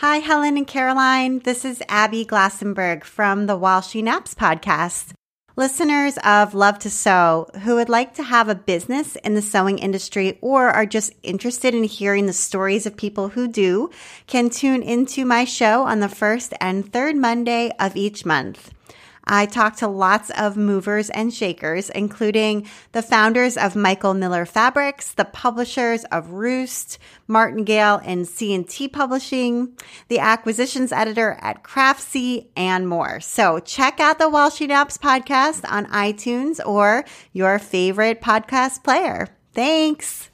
Hi, Helen and Caroline. This is Abby Glassenberg from the While She Naps podcast. Listeners of Love to Sew who would like to have a business in the sewing industry or are just interested in hearing the stories of people who do can tune into my show on the first and third Monday of each month. I talked to lots of movers and shakers, including the founders of Michael Miller Fabrics, the publishers of Roost, Martingale and C&T Publishing, the acquisitions editor at Craftsy, and more. So check out the While She Naps podcast on iTunes or your favorite podcast player. Thanks.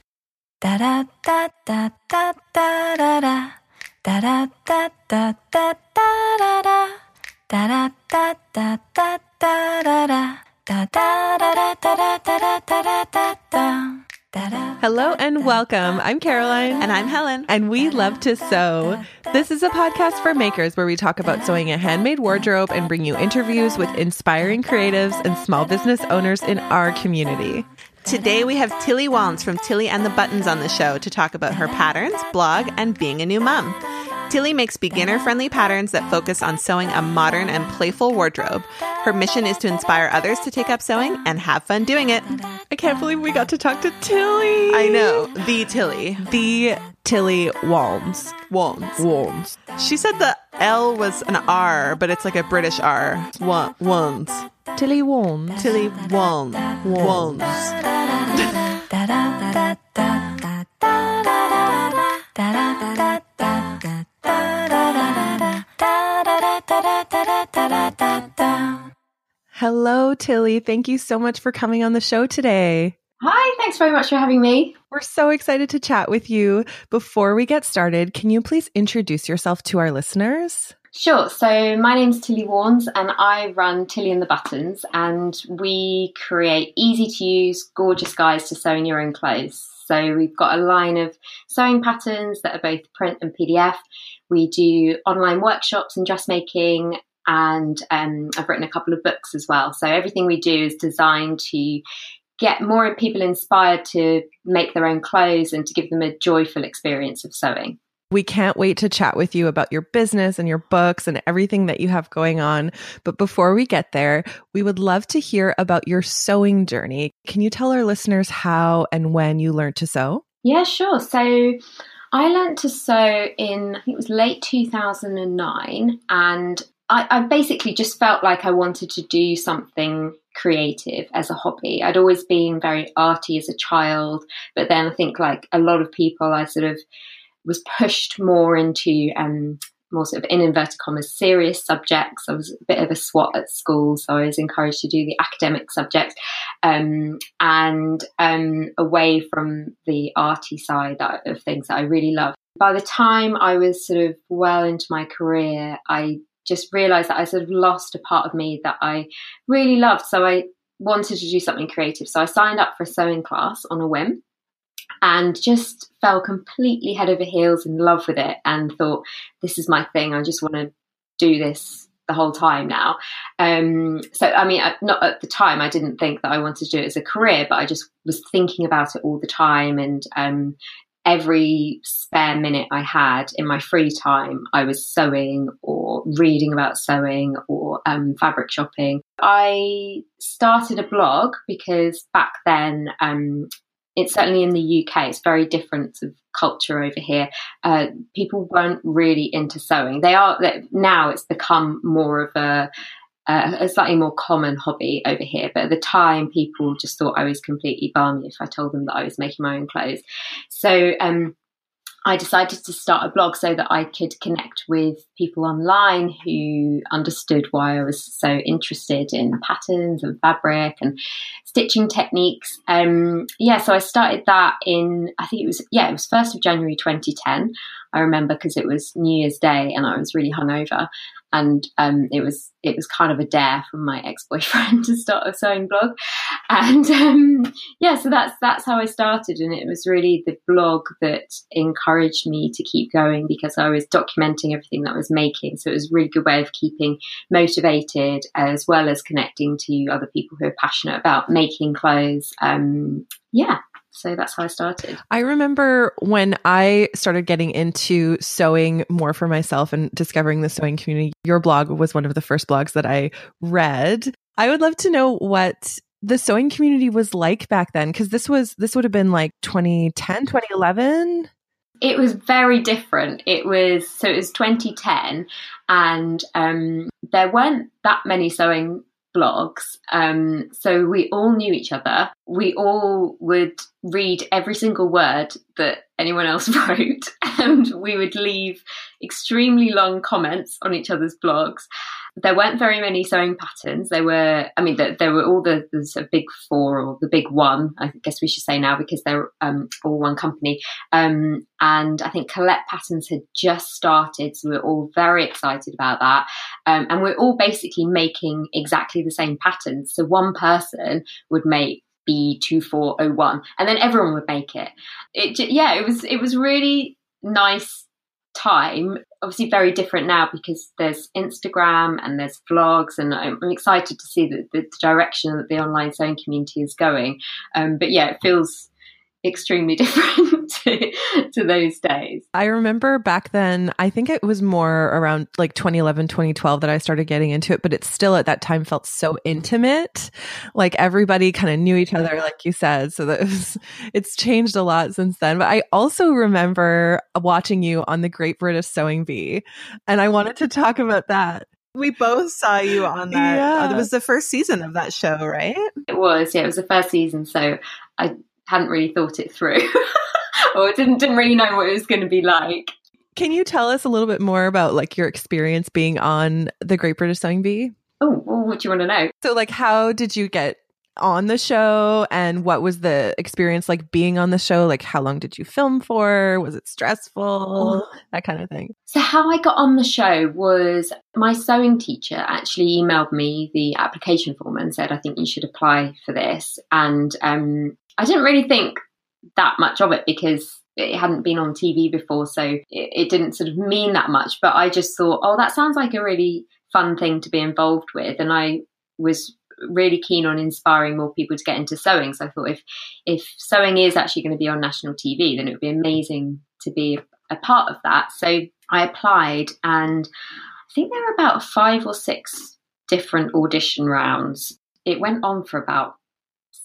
Da da da da da da da da da da da da da da da Hello and welcome. I'm Caroline. And I'm Helen. And we love to sew. This is a podcast for makers where we talk about sewing a handmade wardrobe and bring you interviews with inspiring creatives and small business owners in our community. Today we have Tilly Walnes from Tilly and the Buttons on the show to talk about her patterns, blog, and being a new mom. Tilly makes beginner friendly patterns that focus on sewing a modern and playful wardrobe. Her mission is to inspire others to take up sewing and have fun doing it. I can't believe we got to talk to Tilly. I know, the Tilly. The Tilly Walnes. Walnes. Walnes. She said the L was an R, but it's like a British R. Walnes. Tilly Walnes. Tilly Walnes. Walnes. Hello, Tilly. Thank you so much for coming on the show today. Hi, thanks very much for having me. We're so excited to chat with you. Before we get started, can you please introduce yourself to our listeners? Sure. So, my name's Tilly Walnes, and I run Tilly and the Buttons, and we create easy to use, gorgeous guides to sew in your own clothes. So, we've got a line of sewing patterns that are both print and PDF. We do online workshops in dressmaking and um, I've written a couple of books as well. So everything we do is designed to get more people inspired to make their own clothes and to give them a joyful experience of sewing. We can't wait to chat with you about your business and your books and everything that you have going on. But before we get there, we would love to hear about your sewing journey. Can you tell our listeners how and when you learned to sew? Yeah, sure. So I learned to sew in, I think it was late 2009, and I, I basically just felt like I wanted to do something creative as a hobby. I'd always been very arty as a child, but then I think like a lot of people, I sort of was pushed more into um, more sort of in inverted commas serious subjects. I was a bit of a swot at school, so I was encouraged to do the academic subjects um, and um, away from the arty side of things that I really love. By the time I was sort of well into my career, I just realized that I sort of lost a part of me that I really loved. So I wanted to do something creative. So I signed up for a sewing class on a whim and just fell completely head over heels in love with it and thought, this is my thing. I just want to do this the whole time now. Um, so, I mean, not at the time, I didn't think that I wanted to do it as a career, but I just was thinking about it all the time and um, every spare minute I had in my free time, I was sewing or reading about sewing or um, fabric shopping. I started a blog because back then, um, it's certainly in the UK, it's very different of culture over here. Uh, people weren't really into sewing. They are now. It's become more of a uh, a slightly more common hobby over here. But at the time, people just thought I was completely balmy if I told them that I was making my own clothes. So um, I decided to start a blog so that I could connect with people online who understood why I was so interested in patterns and fabric and stitching techniques. Um, yeah, so I started that in, I think it was, yeah, it was 1st of January 2010. I remember because it was New Year's Day and I was really hungover and um, it was it was kind of a dare from my ex boyfriend to start a sewing blog, and um, yeah, so that's that's how I started, and it was really the blog that encouraged me to keep going because I was documenting everything that I was making, so it was a really good way of keeping motivated as well as connecting to other people who are passionate about making clothes. Um, yeah, So that's how I started. I remember when I started getting into sewing more for myself and discovering the sewing community, your blog was one of the first blogs that I read. I would love to know what the sewing community was like back then because this was this would have been like 2010 2011 it was very different. It was so it was 2010, and um, there weren't that many sewing blogs. Um, so we all knew each other. We all would read every single word that anyone else wrote, and we would leave extremely long comments on each other's blogs there weren't very many sewing patterns. There were, I mean, there, there were all the, the sort of big four or the big one, I guess we should say now, because they're um, all one company. Um, and I think Colette Patterns had just started, so we are all very excited about that. Um, and we're all basically making exactly the same patterns. So one person would make B2401 and then everyone would make it. It, yeah, it was, it was really nice time obviously very different now because there's instagram and there's vlogs and i'm, excited to see the, the, direction that the online sewing community is going. Um, but yeah it feels extremely different to, to, those days. I remember back then, I think it was more around like 2011, 2012 that I started getting into it, but it still at that time felt so intimate. Like everybody kind of knew each other, like you said. So that was, it's changed a lot since then. But I also remember watching you on the Great British Sewing Bee, and I wanted to talk about that. We both saw you on that. Yeah. Uh, it was the first season of that show, right? It was, yeah. It was the first season. So I hadn't really thought it through or didn't didn't really know what it was going to be like. Can you tell us a little bit more about like your experience being on the Great British Sewing Bee? Oh, well, what do you want to know? So, like, how did you get on the show, and what was the experience like being on the show? Like, how long did you film for? Was it stressful? Oh. That kind of thing. So, how I got on the show was my sewing teacher actually emailed me the application form and said, "I think you should apply for this." And um, I didn't really think that much of it because it hadn't been on TV before, so it, it, didn't sort of mean that much. But I just thought, oh, that sounds like a really fun thing to be involved with, and I was really keen on inspiring more people to get into sewing. So I thought if if sewing is actually going to be on national TV, then it would be amazing to be a part of that. So I applied, and I think there were about five or six different audition rounds. It went on for about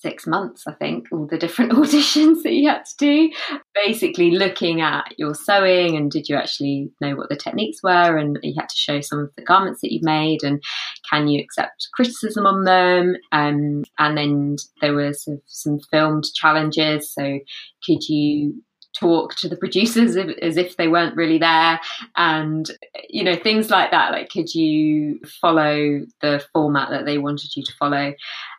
six months, I think, all the different auditions that you had to do. Basically, looking at your sewing and did you actually know what the techniques were, and you had to show some of the garments that you made, and can you accept criticism on them? Um, and then there were some, some filmed challenges. So, could you talk to the producers as if they weren't really there and you know things like that like could you follow the format that they wanted you to follow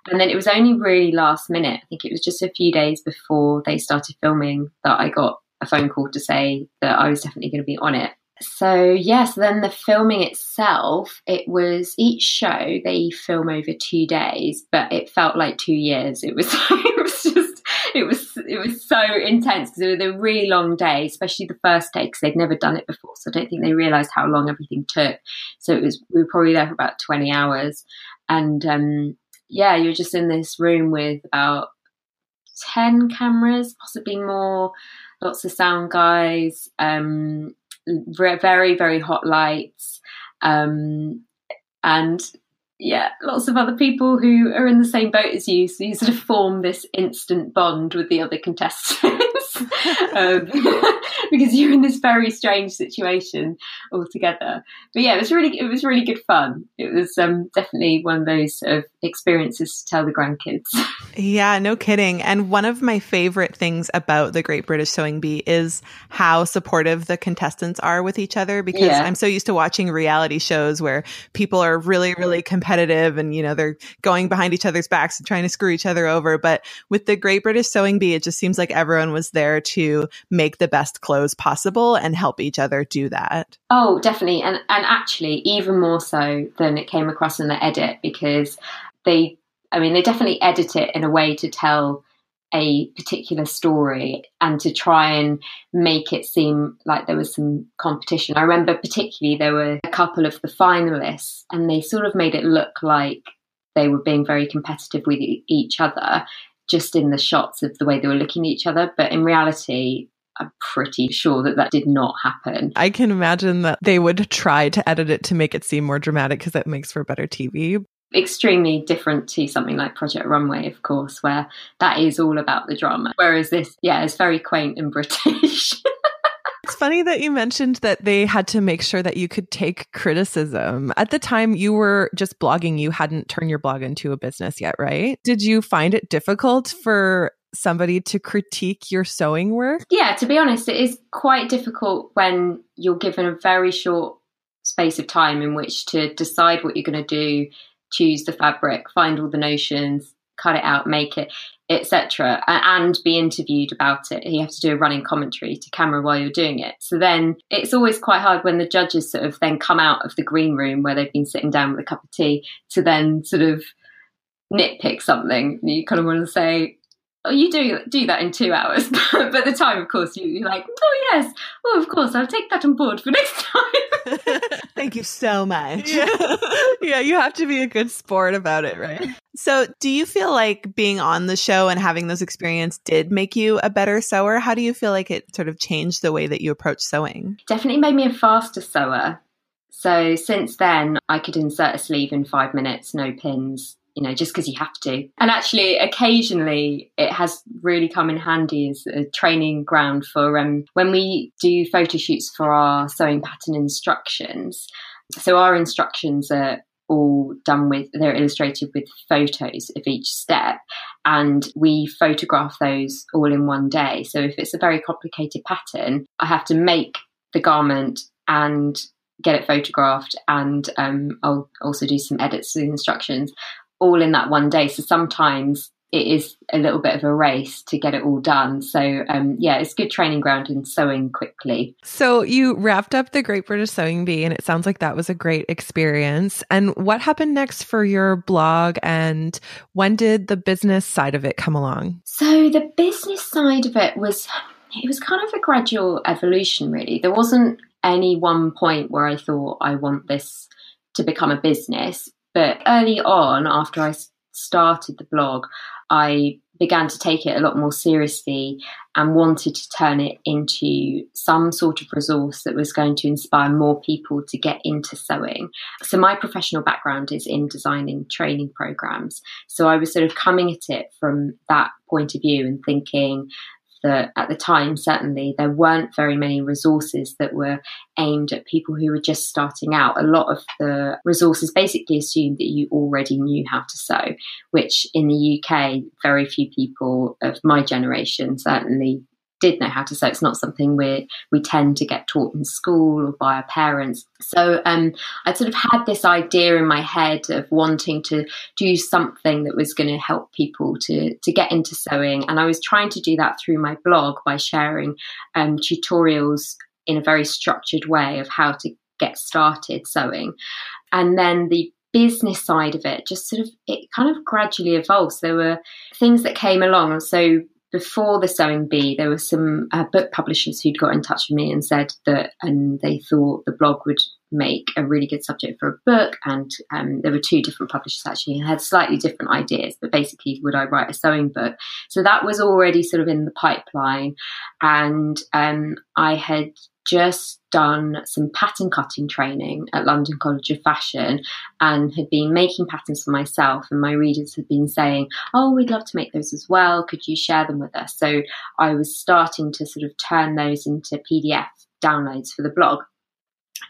and then it was only really last minute i think it was just a few days before they started filming that i got a phone call to say that i was definitely going to be on it so yes yeah, so then the filming itself it was each show they film over two days but it felt like two years it was it was just it was it was so intense because it was a really long day, especially the first day because they'd never done it before. So I don't think they realised how long everything took. So it was we were probably there for about twenty hours, and um, yeah, you're just in this room with about ten cameras, possibly more, lots of sound guys, um, very very hot lights. Um, and yeah, lots of other people who are in the same boat as you. So you sort of form this instant bond with the other contestants um, because you're in this very strange situation altogether. But yeah, it was really it was really good fun. It was um, definitely one of those sort of experiences to tell the grandkids. Yeah, no kidding. And one of my favorite things about the Great British Sewing Bee is how supportive the contestants are with each other because yeah. I'm so used to watching reality shows where people are really, really competitive and, you know, they're going behind each other's backs and trying to screw each other over. But with the Great British Sewing Bee, it just seems like everyone was there to make the best clothes possible and help each other do that. Oh, definitely. And and actually even more so than it came across in the edit because they I mean, they definitely edit it in a way to tell a particular story and to try and make it seem like there was some competition. I remember particularly there were a couple of the finalists and they sort of made it look like they were being very competitive with each other just in the shots of the way they were looking at each other. But in reality, I'm pretty sure that that did not happen. I can imagine that they would try to edit it to make it seem more dramatic because it makes for better TV. Extremely different to something like Project Runway, of course, where that is all about the drama. Whereas this, yeah, is very quaint and British. It's funny that you mentioned that they had to make sure that you could take criticism. At the time, you were just blogging. You hadn't turned your blog into a business yet, right? Did you find it difficult for somebody to critique your sewing work? Yeah, to be honest, it is quite difficult when you're given a very short space of time in which to decide what you're going to do, choose the fabric, find all the notions, cut it out, make it etc., and be interviewed about it. You have to do a running commentary to camera while you're doing it. So then it's always quite hard when the judges sort of then come out of the green room where they've been sitting down with a cup of tea to then sort of nitpick something. You kind of want to say, oh, you do do that in two hours. but at the time, of course, you, you're like, oh, yes. Oh, of course, I'll take that on board for next time. Thank you so much. Yeah. yeah, you have to be a good sport about it, right? So, do you feel like being on the show and having those experience did make you a better sewer? How do you feel like it sort of changed the way that you approach sewing? Definitely made me a faster sewer. So, since then, I could insert a sleeve in five minutes, no pins, you know, just because you have to. And actually, occasionally, it has really come in handy as a training ground for um, when we do photo shoots for our sewing pattern instructions. So, our instructions are all done with, they're illustrated with photos of each step, and we photograph those all in one day. So, if it's a very complicated pattern, I have to make the garment and get it photographed and um, I'll also do some edits to the instructions all in that one day. So sometimes it is a little bit of a race to get it all done. So um, yeah, it's good training ground in sewing quickly. So you wrapped up the Great British Sewing Bee, and it sounds like that was a great experience. And what happened next for your blog? And when did the business side of it come along? So the business side of it was it was kind of a gradual evolution. Really, there wasn't any one point where I thought I want this to become a business but early on, after I started the blog, I began to take it a lot more seriously and wanted to turn it into some sort of resource that was going to inspire more people to get into sewing. So, my professional background is in designing training programs. So, I was sort of coming at it from that point of view and thinking, that at the time, certainly, there weren't very many resources that were aimed at people who were just starting out. A lot of the resources basically assumed that you already knew how to sew, which in the UK, very few people of my generation certainly did know how to sew. It's not something we we tend to get taught in school or by our parents. So um, I'd sort of had this idea in my head of wanting to do something that was going to help people to to get into sewing, and I was trying to do that through my blog by sharing um, tutorials in a very structured way of how to get started sewing, and then the business side of it just sort of it kind of gradually evolves there were things that came along so before the sewing bee, there were some uh, book publishers who'd got in touch with me and said that, and they thought the blog would make a really good subject for a book. And um, there were two different publishers actually and had slightly different ideas, but basically, would I write a sewing book? So that was already sort of in the pipeline. And um, I had just done some pattern cutting training at London College of Fashion and had been making patterns for myself. And my readers had been saying, Oh, we'd love to make those as well. Could you share them with us? So I was starting to sort of turn those into PDF downloads for the blog.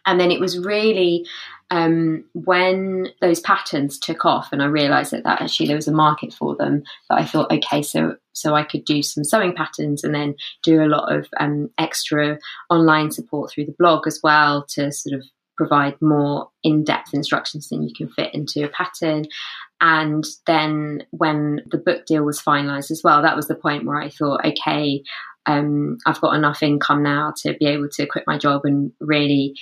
And then it was really um, when those patterns took off, and I realised that, that actually there was a market for them. That I thought, okay, so so I could do some sewing patterns, and then do a lot of um, extra online support through the blog as well to sort of provide more in-depth instructions than you can fit into a pattern. And then when the book deal was finalised as well, that was the point where I thought, okay, um, I've got enough income now to be able to quit my job and really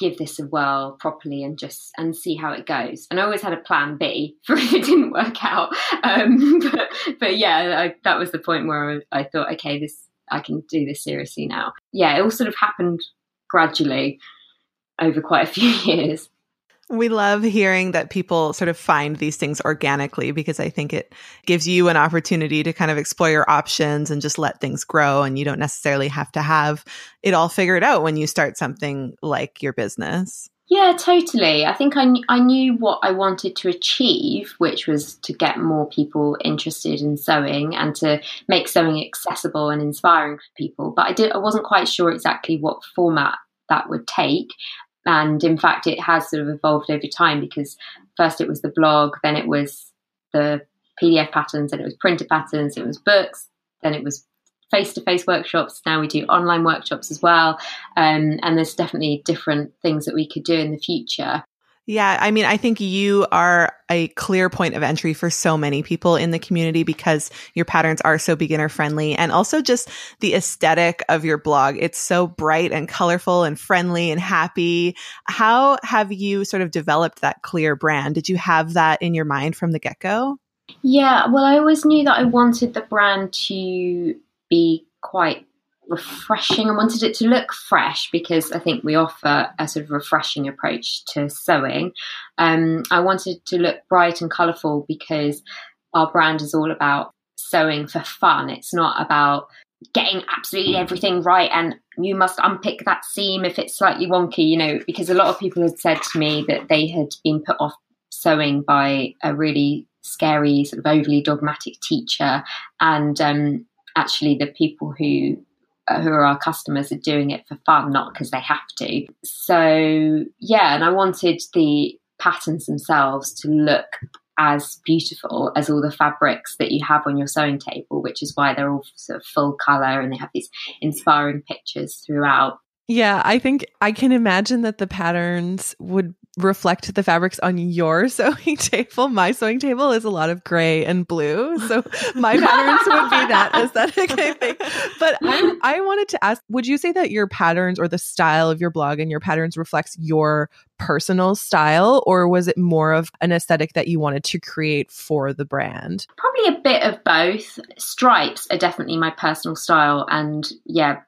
give this a whirl properly and just and see how it goes. And I always had a plan B for if it didn't work out. Um, but, but, yeah, I, that was the point where I, I thought, okay, this I can do this seriously now. Yeah, it all sort of happened gradually over quite a few years. We love hearing that people sort of find these things organically because I think it gives you an opportunity to kind of explore your options and just let things grow. And you don't necessarily have to have it all figured out when you start something like your business. Yeah, totally. I think I, kn- I knew what I wanted to achieve, which was to get more people interested in sewing and to make sewing accessible and inspiring for people. But I did I wasn't quite sure exactly what format that would take. And in fact, it has sort of evolved over time because first it was the blog, then it was the PDF patterns, then it was printed patterns, it was books, then it was face to face workshops. Now we do online workshops as well. Um, and there's definitely different things that we could do in the future. Yeah, I mean, I think you are a clear point of entry for so many people in the community because your patterns are so beginner friendly and also just the aesthetic of your blog. It's so bright and colorful and friendly and happy. How have you sort of developed that clear brand? Did you have that in your mind from the get go? Yeah, well, I always knew that I wanted the brand to be quite refreshing. I wanted it to look fresh because I think we offer a sort of refreshing approach to sewing. Um, I wanted to look bright and colourful because our brand is all about sewing for fun. It's not about getting absolutely everything right and you must unpick that seam if it's slightly wonky, you know, because a lot of people had said to me that they had been put off sewing by a really scary, sort of overly dogmatic teacher. And um, actually, the people who Uh, who are our customers are doing it for fun, not because they have to. So, yeah, and I wanted the patterns themselves to look as beautiful as all the fabrics that you have on your sewing table, which is why they're all sort of full color and they have these inspiring pictures throughout. Yeah, I think I can imagine that the patterns would reflect the fabrics on your sewing table. My sewing table is a lot of gray and blue. So my patterns would be that aesthetic, I think. But I, I wanted to ask would you say that your patterns or the style of your blog and your patterns reflects your personal style, or was it more of an aesthetic that you wanted to create for the brand? Probably a bit of both. Stripes are definitely my personal style. And yeah,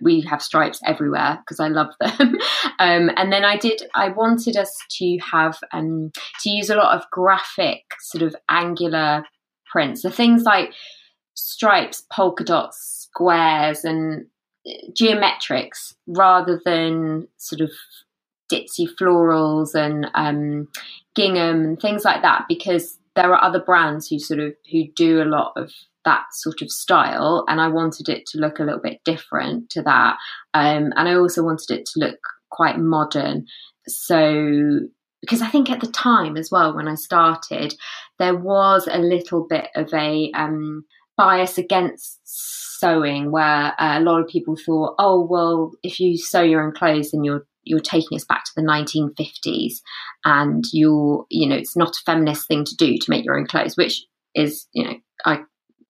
we have stripes everywhere because I love them. um, and then I did, I wanted us to have, um, to use a lot of graphic sort of angular prints. So things like stripes, polka dots, squares, and uh, geometrics rather than sort of ditzy florals and um, gingham and things like that because there are other brands who sort of who do a lot of that sort of style and I wanted it to look a little bit different to that. Um, and I also wanted it to look quite modern. So, because I think at the time as well, when I started, there was a little bit of a um, bias against sewing where uh, a lot of people thought, oh, well, if you sew your own clothes, then you're you're taking us back to the 1950s and you're you know it's not a feminist thing to do to make your own clothes which is you know i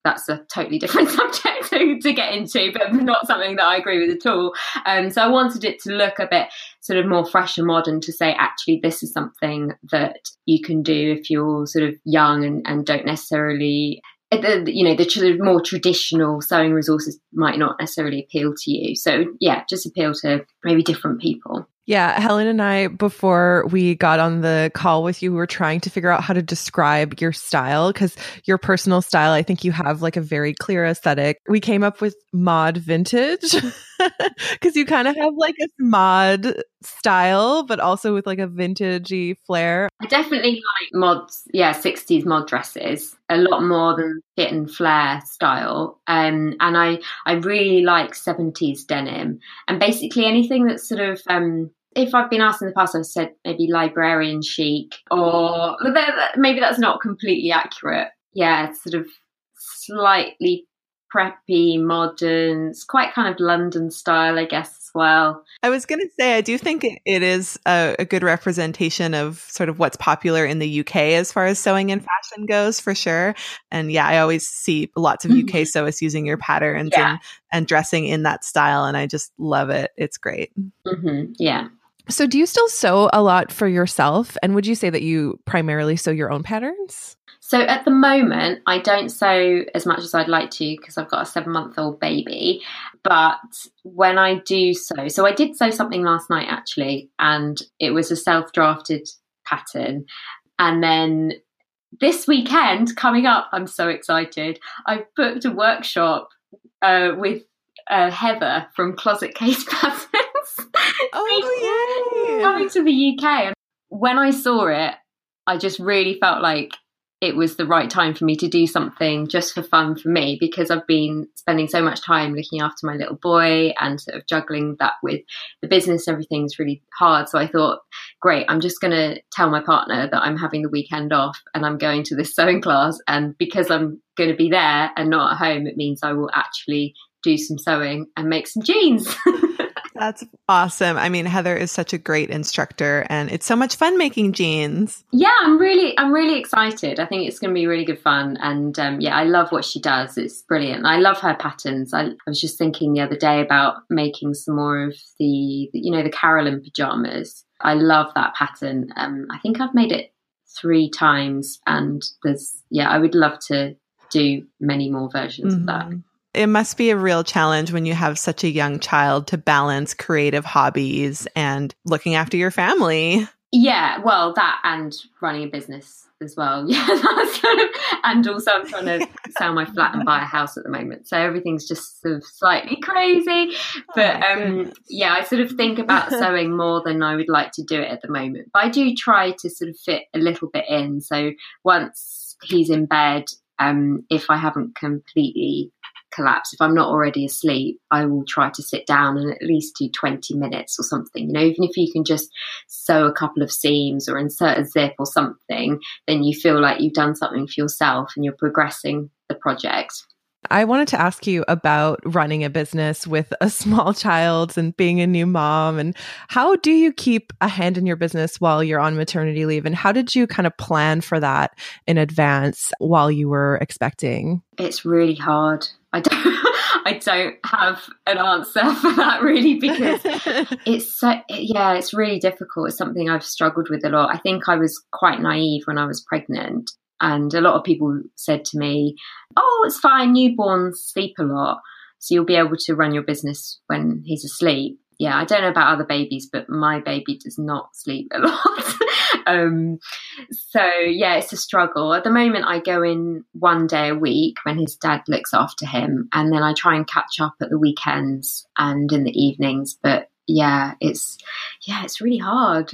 that's a totally different subject to, to, get into, but not something that I agree with at all. Um, so I wanted it to look a bit sort of more fresh and modern to say, actually, this is something that you can do if you're sort of young and, and don't necessarily. Uh, you know the more traditional sewing resources might not necessarily appeal to you so yeah just appeal to maybe different people yeah, Helen and I, before we got on the call with you, we were trying to figure out how to describe your style because your personal style, I think you have like a very clear aesthetic. We came up with mod vintage because you kind of have like a mod style, but also with like a vintagey flair. I definitely like mods, yeah, 60s mod dresses a lot more than fit and flare style. Um, and I, I really like 70s denim and basically anything that's sort of um, if I've been asked in the past, I've said maybe librarian chic, or maybe that's not completely accurate. Yeah, sort of slightly preppy, modern. It's quite kind of London style, I guess, as well. I was going to say, I do think it is a, a, good representation of sort of what's popular in the UK as far as sewing and fashion goes, for sure. And yeah, I always see lots of UK mm-hmm. sewists using your patterns yeah. and, and dressing in that style. And I just love it. It's great. Mm-hmm. Yeah. So, do you still sew a lot for yourself? And would you say that you primarily sew your own patterns? So, at the moment, I don't sew as much as I'd like to because I've got a seven month old baby. But when I do sew, so I did sew something last night actually, and it was a self drafted pattern. And then this weekend coming up, I'm so excited. I've booked a workshop uh, with uh, Heather from Closet Case Patterns. Oh, yay! Coming to the UK. And when I saw it, I just really felt like it was the right time for me to do something just for fun for me because I've been spending so much time looking after my little boy and sort of juggling that with the business. Everything's really hard. So I thought, great, I'm just going to tell my partner that I'm having the weekend off and I'm going to this sewing class. And because I'm going to be there and not at home, it means I will actually do some sewing and make some jeans. That's awesome. I mean, Heather is such a great instructor and it's so much fun making jeans. Yeah, I'm really, I'm really excited. I think it's going to be really good fun. And um, yeah, I love what she does. It's brilliant. I love her patterns. I, I, was just thinking the other day about making some more of the, you know, the Carolyn pajamas. I love that pattern. Um, I think I've made it three times and there's, yeah, I would love to do many more versions mm-hmm. of that. It must be a real challenge when you have such a young child to balance creative hobbies and looking after your family. Yeah, well, that and running a business as well. Yeah, that's kind of, and also I'm trying to sell my flat and buy a house at the moment, so everything's just sort of slightly crazy. But oh um, yeah, I sort of think about sewing more than I would like to do it at the moment. But I do try to sort of fit a little bit in. So once he's in bed, um, if I haven't completely collapse, if I'm not already asleep, I will try to sit down and at least do 20 minutes or something. You know, even if you can just sew a couple of seams or insert a zip or something, then you feel like you've done something for yourself and you're progressing the project. I wanted to ask you about running a business with a small child and being a new mom. And how do you keep a hand in your business while you're on maternity leave? And how did you kind of plan for that in advance while you were expecting? It's really hard. I don't. I don't have an answer for that really because it's so yeah, it's really difficult. It's something I've struggled with a lot. I think I was quite naive when I was pregnant and a lot of people said to me, Oh, it's fine, newborns sleep a lot. So you'll be able to run your business when he's asleep. Yeah, I don't know about other babies, but my baby does not sleep a lot. um, so yeah, it's a struggle. At the moment, I go in one day a week when his dad looks after him, and then I try and catch up at the weekends and in the evenings. But yeah, it's yeah, it's really hard.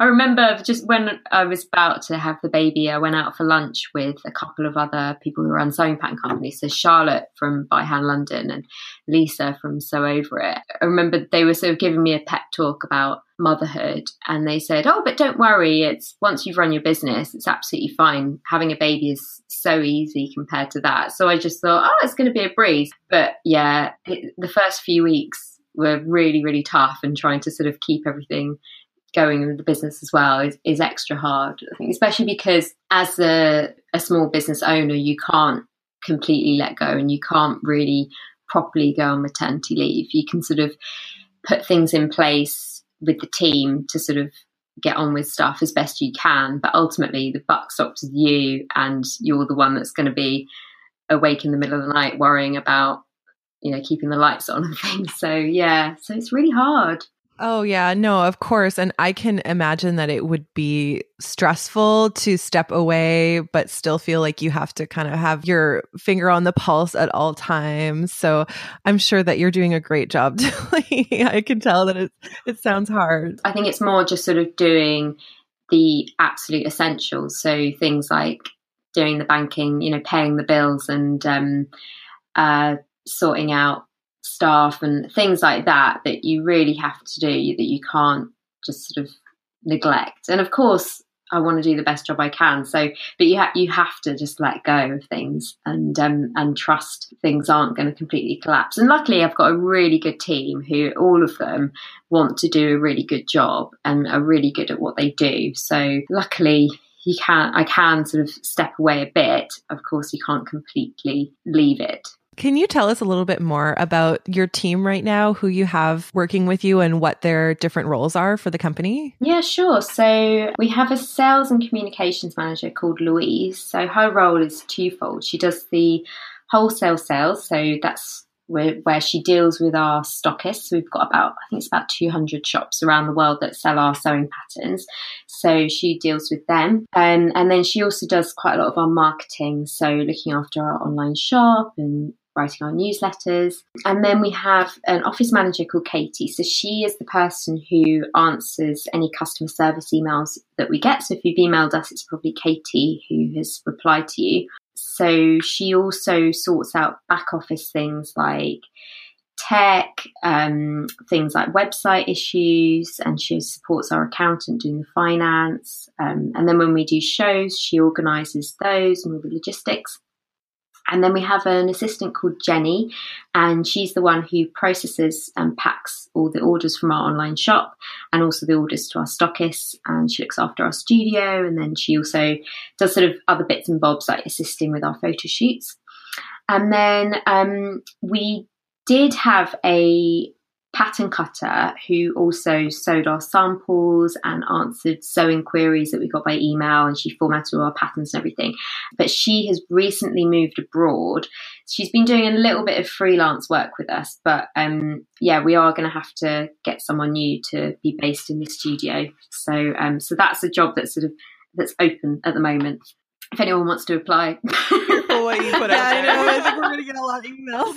I remember just when I was about to have the baby, I went out for lunch with a couple of other people who run sewing pattern companies. So Charlotte from By Hand London and Lisa from Sew Over It. I remember they were sort of giving me a pep talk about motherhood and they said, Oh, but don't worry, it's once you've run your business, it's absolutely fine. Having a baby is so easy compared to that. So I just thought, oh, it's going to be a breeze. But yeah, it, the first few weeks were really, really tough and trying to sort of keep everything going with the business as well is, is extra hard. I think, especially because as a, a small business owner, you can't completely let go and you can't really properly go on maternity leave. You can sort of put things in place with the team to sort of get on with stuff as best you can, but ultimately the buck stops with you and you're the one that's going to be awake in the middle of the night worrying about you know keeping the lights on and things so yeah so it's really hard Oh, yeah. No, of course. And I can imagine that it would be stressful to step away, but still feel like you have to kind of have your finger on the pulse at all times. So I'm sure that you're doing a great job. I can tell that it, it sounds hard. I think it's more just sort of doing the absolute essentials. So things like doing the banking, you know, paying the bills and um, uh, sorting out staff and things like that that you really have to do that you can't just sort of neglect. And of course, I want to do the best job I can. So, but you have you have to just let go of things and um, and trust things aren't going to completely collapse. And luckily, I've got a really good team who all of them want to do a really good job and are really good at what they do. So, luckily, you can I can sort of step away a bit. Of course, you can't completely leave it can you tell us a little bit more about your team right now, who you have working with you, and what their different roles are for the company? Yeah, sure. So we have a sales and communications manager called Louise. So her role is twofold. She does the wholesale sales, so that's where, where she deals with our stockists. We've got about, I think it's about 200 shops around the world that sell our sewing patterns. So she deals with them. Um, and then she also does quite a lot of our marketing. So looking after our online shop and writing our newsletters. And then we have an office manager called Katie. So she is the person who answers any customer service emails that we get. So if you've emailed us, it's probably Katie who has replied to you. So she also sorts out back office things like tech, um, things like website issues, and she supports our accountant doing the finance. Um, and then when we do shows, she organises those and all the logistics. And then we have an assistant called Jenny, and she's the one who processes and packs all the orders from our online shop and also the orders to our stockists. And she looks after our studio, and then she also does sort of other bits and bobs like assisting with our photo shoots. And then um, we did have a pattern cutter who also sewed our samples and answered sewing queries that we got by email and she formatted all our patterns and everything. But she has recently moved abroad. She's been doing a little bit of freelance work with us, but um, yeah, we are going to have to get someone new to be based in the studio. So um, so that's a job that's sort of that's open at the moment. If anyone wants to apply. what you put out I know. I think we're gonna get a lot of emails.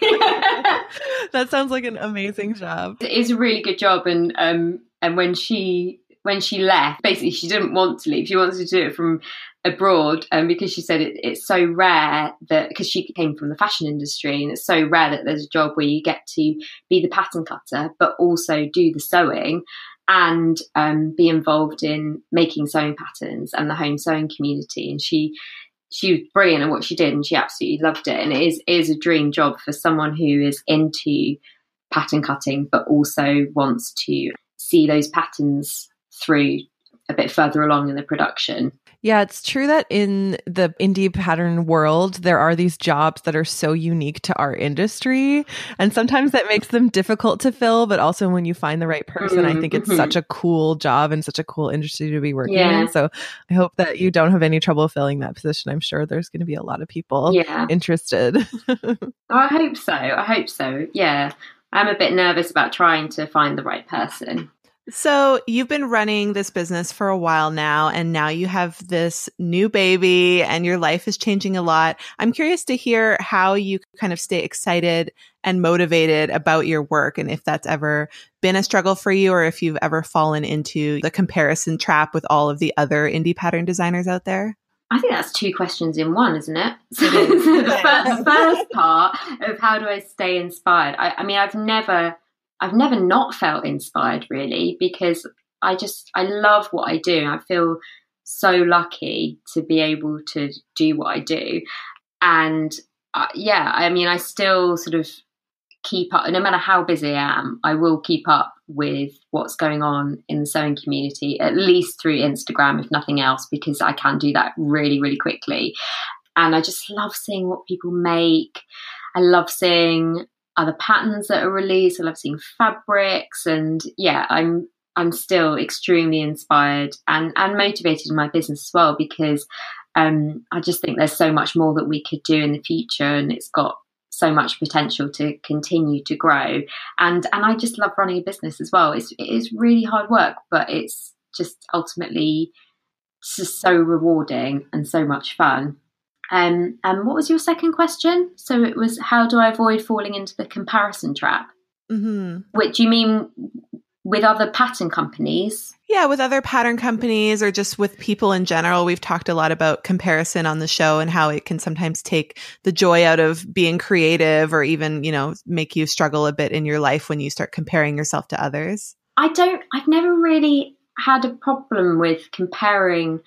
yeah. That sounds like an amazing job. It's a really good job, and um, and when she when she left, basically she didn't want to leave. She wanted to do it from abroad, and um, because she said it, it's so rare that because she came from the fashion industry, and it's so rare that there's a job where you get to be the pattern cutter, but also do the sewing and um, be involved in making sewing patterns and the home sewing community. And she she was brilliant at what she did and she absolutely loved it. And it is, a dream job for someone who is into pattern cutting, but also wants to see those patterns through a bit further along in the production. Yeah, it's true that in the indie pattern world, there are these jobs that are so unique to our industry. And sometimes that makes them difficult to fill. But also, when you find the right person, mm-hmm. I think it's mm-hmm. such a cool job and such a cool industry to be working yeah. in. So I hope that you don't have any trouble filling that position. I'm sure there's going to be a lot of people yeah. interested. I hope so. I hope so. Yeah. I'm a bit nervous about trying to find the right person. So you've been running this business for a while now, and now you have this new baby and your life is changing a lot. I'm curious to hear how you kind of stay excited and motivated about your work and if that's ever been a struggle for you or if you've ever fallen into the comparison trap with all of the other indie pattern designers out there. I think that's two questions in one, isn't it? So the first, first part of how do I stay inspired? I, I mean, I've never I've never not felt inspired really because I just I love what I do. I feel so lucky to be able to do what I do, and uh, yeah, I mean, I still sort of keep up. No matter how busy I am, I will keep up with what's going on in the sewing community, at least through Instagram, if nothing else, because I can do that really, really quickly. And I just love seeing what people make. I love seeing other patterns that are released. I love seeing fabrics, and yeah, I'm I'm still extremely inspired and and motivated in my business as well because um, I just think there's so much more that we could do in the future, and it's got so much potential to continue to grow. And and I just love running a business as well. It's it is really hard work, but it's just ultimately just so rewarding and so much fun. Um, and what was your second question? So it was how do I avoid falling into the comparison trap? Mm-hmm. Which you mean with other pattern companies? Yeah, with other pattern companies or just with people in general. We've talked a lot about comparison on the show and how it can sometimes take the joy out of being creative or even, you know, make you struggle a bit in your life when you start comparing yourself to others. I don't, I've never really had a problem with comparing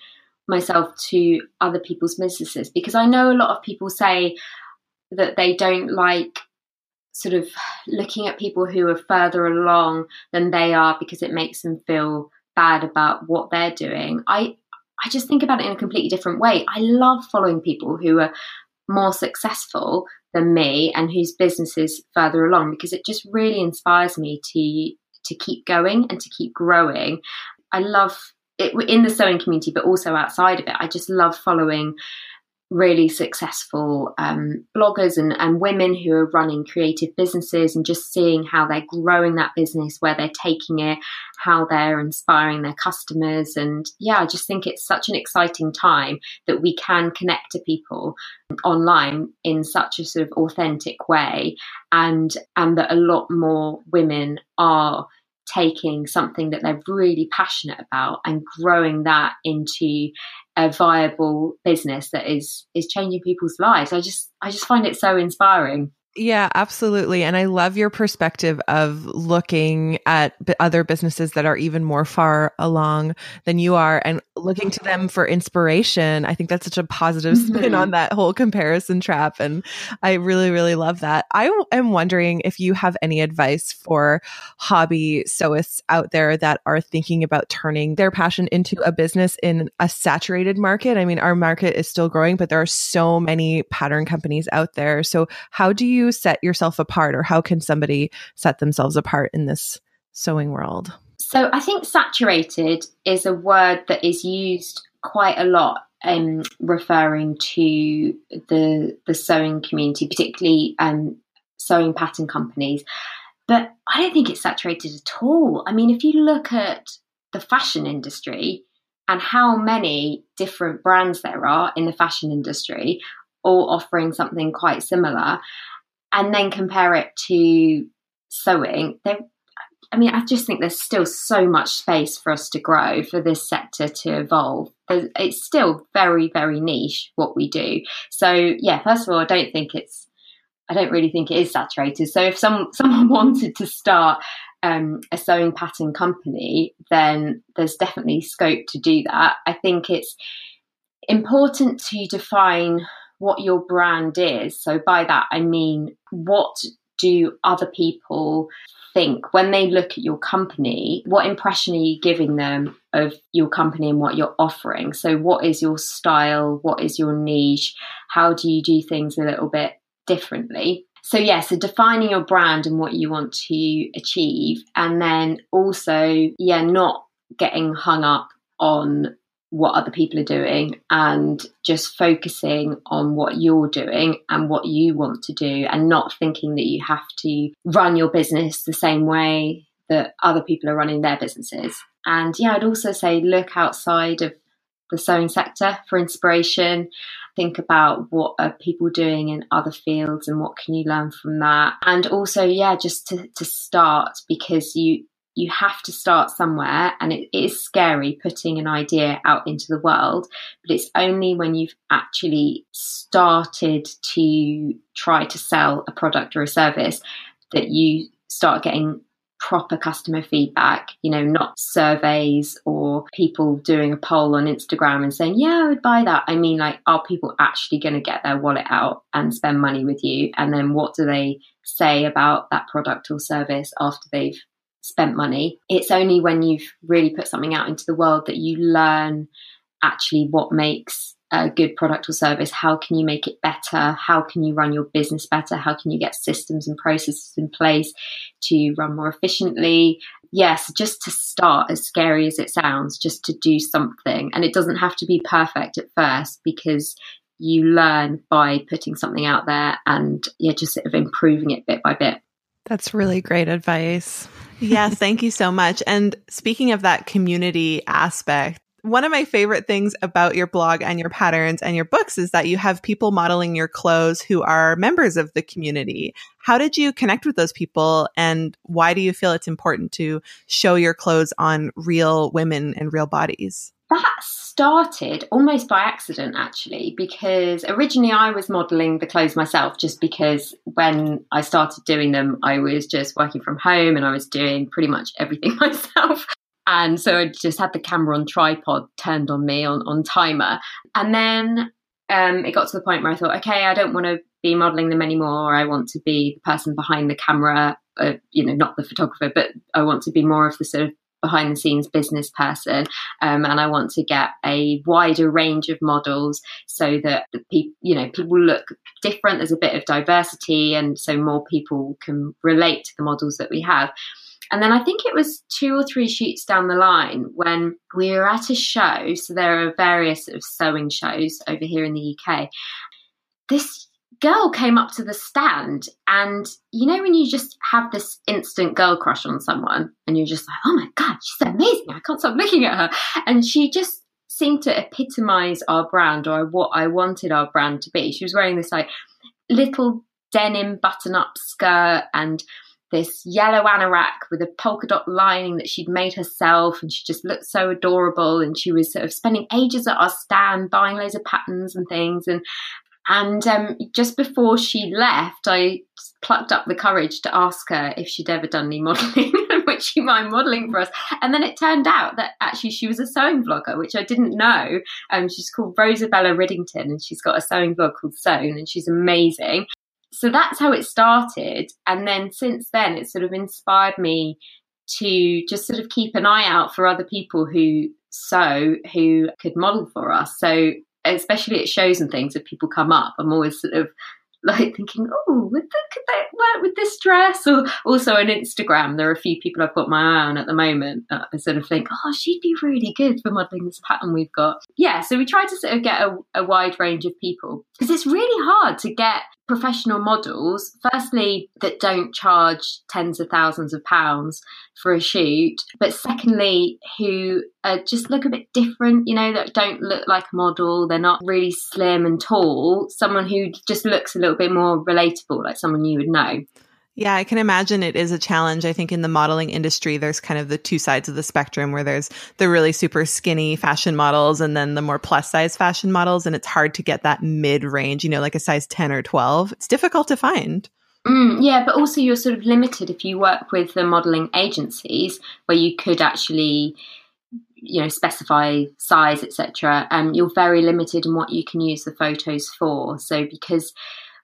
myself to other people's businesses because I know a lot of people say that they don't like sort of looking at people who are further along than they are because it makes them feel bad about what they're doing. I I just think about it in a completely different way. I love following people who are more successful than me and whose business is further along because it just really inspires me to to keep going and to keep growing. I love it in the sewing community, but also outside of it. I just love following really successful um, bloggers and, and women who are running creative businesses and just seeing how they're growing that business, where they're taking it, how they're inspiring their customers. And yeah, I just think it's such an exciting time that we can connect to people online in such a sort of authentic way and and that a lot more women are taking something that they're really passionate about and growing that into a viable business that is is changing people's lives. I just I just find it so inspiring. Yeah, absolutely. And I love your perspective of looking at b- other businesses that are even more far along than you are and looking to them for inspiration. I think that's such a positive spin mm-hmm. on that whole comparison trap. And I really, really love that. I am wondering if you have any advice for hobby sewists out there that are thinking about turning their passion into a business in a saturated market. I mean, our market is still growing, but there are so many pattern companies out there. So, how do you set yourself apart, or how can somebody set themselves apart in this sewing world? So I think saturated is a word that is used quite a lot um, referring to the the sewing community, particularly um, sewing pattern companies. But I don't think it's saturated at all. I mean, if you look at the fashion industry and how many different brands there are in the fashion industry, all offering something quite similar, and then compare it to sewing, there I mean, I just think there's still so much space for us to grow, for this sector to evolve. It's still very, very niche what we do. So, yeah, first of all, I don't think it's, I don't really think it is saturated. So, if some someone wanted to start um, a sewing pattern company, then there's definitely scope to do that. I think it's important to define what your brand is. So, by that, I mean, what do other people think when they look at your company, what impression are you giving them of your company and what you're offering? So, what is your style? What is your niche? How do you do things a little bit differently? So, yeah, so defining your brand and what you want to achieve, and then also, yeah, not getting hung up on what other people are doing and just focusing on what you're doing and what you want to do and not thinking that you have to run your business the same way that other people are running their businesses. And yeah, I'd also say look outside of the sewing sector for inspiration. Think about what are people doing in other fields and what can you learn from that. And also, yeah, just to, to start because you you have to start somewhere and it is scary putting an idea out into the world but it's only when you've actually started to try to sell a product or a service that you start getting proper customer feedback, you know, not surveys or people doing a poll on Instagram and saying, yeah, I would buy that. I mean, like, are people actually going to get their wallet out and spend money with you? And then what do they say about that product or service after they've spent money. It's only when you've really put something out into the world that you learn actually what makes a good product or service. How can you make it better? How can you run your business better? How can you get systems and processes in place to run more efficiently? Yes, just to start, as scary as it sounds, just to do something. And it doesn't have to be perfect at first because you learn by putting something out there and yeah, just sort of improving it bit by bit. That's really great advice. Yes, thank you so much. And speaking of that community aspect, one of my favorite things about your blog and your patterns and your books is that you have people modeling your clothes who are members of the community. How did you connect with those people and why do you feel it's important to show your clothes on real women and real bodies? That started almost by accident, actually, because originally I was modeling the clothes myself just because when I started doing them, I was just working from home and I was doing pretty much everything myself. And so I just had the camera on tripod turned on me on, on timer. And then um, it got to the point where I thought, okay, I don't want to be modeling them anymore. I want to be the person behind the camera, uh, you know, not the photographer, but I want to be more of the sort of behind the scenes business person um, and I want to get a wider range of models so that people you know people look different there's a bit of diversity and so more people can relate to the models that we have And then I think it was two or three shoots down the line when we were at a show. So there are various sort of sewing shows over here in the UK. This girl came up to the stand and you know when you just have this instant girl crush on someone and you're just like oh my god she's amazing. I can't stop looking at her. And she just seemed to epitomize our brand or what i wanted our brand to be. She was wearing this like little denim button up skirt and this yellow anorak with a polka dot lining that she'd made herself and she just looked so adorable and she was sort of spending ages at our stand buying loads of patterns and things and and um, just before she left, I plucked up the courage to ask her if she'd ever done any modelling would she mind modelling for us. And then it turned out that actually she was a sewing vlogger, which I didn't know. Um, she's called Rosabella Riddington and she's got a sewing blog called Sewn and she's amazing. So that's how it started. And then since then, it sort of inspired me to just sort of keep an eye out for other people who sew who could model for us. So especially at shows and things, if people come up, I'm always sort of like thinking, oh, would that, could that work with this dress? Or also on Instagram, there are a few people I've got my eye on at the moment. I sort of think, oh, she'd be really good for modelling this pattern we've got. Yeah, so we try to sort of get a, a wide range of people because it's really hard to get professional models, firstly, that don't charge tens of thousands of pounds for a shoot, but secondly, who uh, just look a bit different, you know, that don't look like a model, they're not really slim and tall, someone who just looks a little bit more relatable, like someone you would know. Yeah, I can imagine it is a challenge. I think in the modeling industry, there's kind of the two sides of the spectrum where there's the really super skinny fashion models and then the more plus size fashion models. And it's hard to get that mid range, you know, like a size 10 or 12. It's difficult to find. Mm, yeah, but also you're sort of limited if you work with the modeling agencies where you could actually you know specify size etc um, you're very limited in what you can use the photos for so because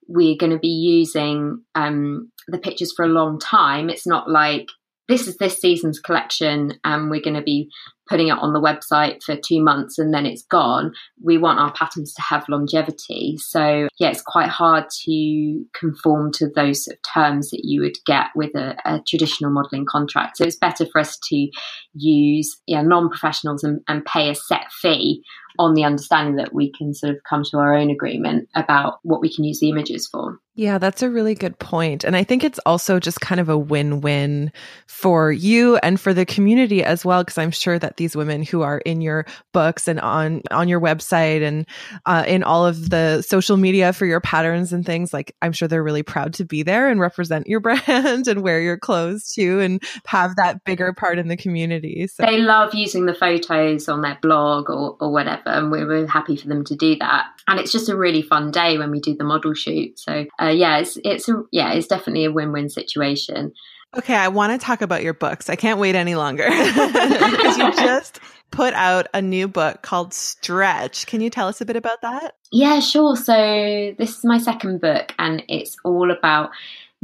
we're going to be using um, the pictures for a long time. It's not like this is this season's collection and we're going to be putting it on the website for two months and then it's gone. We want our patterns to have longevity. So, yeah, it's quite hard to conform to those sort of terms that you would get with a, a traditional modelling contract. So, it's better for us to use yeah, non professionals and, and pay a set fee on the understanding that we can sort of come to our own agreement about what we can use the images for. Yeah, that's a really good point. And I think it's also just kind of a win win for you and for the community as well, because I'm sure that these women who are in your books and on, on your website and uh, in all of the social media for your patterns and things, like I'm sure they're really proud to be there and represent your brand and wear your clothes too and have that bigger part in the community. So. They love using the photos on their blog or, or whatever, and we're, happy for them to do that. And it's just a really fun day when we do the model shoot. So uh, yeah, it's it's a, yeah, it's definitely a win-win situation. Okay, I want to talk about your books. I can't wait any longer because you just put out a new book called Stretch. Can you tell us a bit about that? Yeah, sure. So this is my second book, and it's all about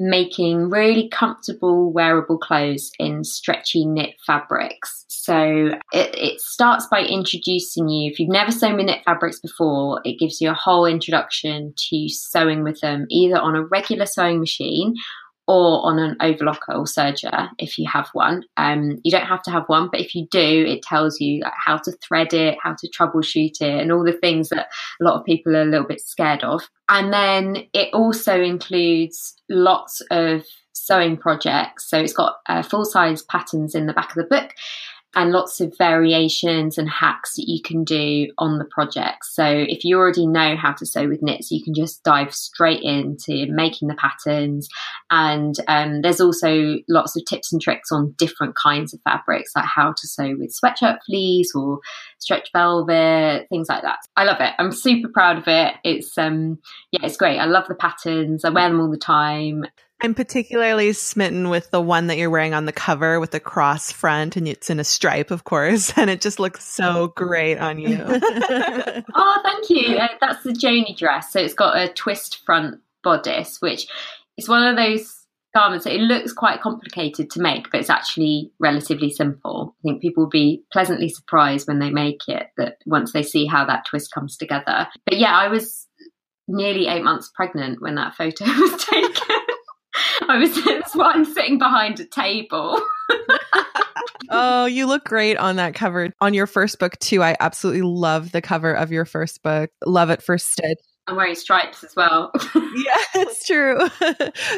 making really comfortable wearable clothes in stretchy knit fabrics. So it, it, starts by introducing you. If you've never sewn with knit fabrics before, it gives you a whole introduction to sewing with them, either on a regular sewing machine or on an overlocker or serger if you have one. Um, you don't have to have one, but if you do, it tells you how to thread it, how to troubleshoot it, and all the things that a lot of people are a little bit scared of. And then it also includes lots of sewing projects. So it's got uh, full size patterns in the back of the book and lots of variations and hacks that you can do on the project. So if you already know how to sew with knits, you can just dive straight into making the patterns. And um, there's also lots of tips and tricks on different kinds of fabrics, like how to sew with sweatshirt fleece or stretch velvet, things like that. I love it. I'm super proud of it. It's um yeah, it's great. I love the patterns. I wear them all the time. I'm particularly smitten with the one that you're wearing on the cover with the cross front and it's in a stripe, of course, and it just looks so great on you. oh, thank you. Uh, that's the Joni dress. So it's got a twist front bodice, which is one of those garments that it looks quite complicated to make, but it's actually relatively simple. I think people will be pleasantly surprised when they make it that once they see how that twist comes together. But yeah, I was nearly eight months pregnant when that photo was taken. I was, why I'm sitting behind a table. oh, you look great on that cover. On your first book, too. I absolutely love the cover of your first book. Love at First Stitch. I'm wearing stripes as well. yeah, it's true.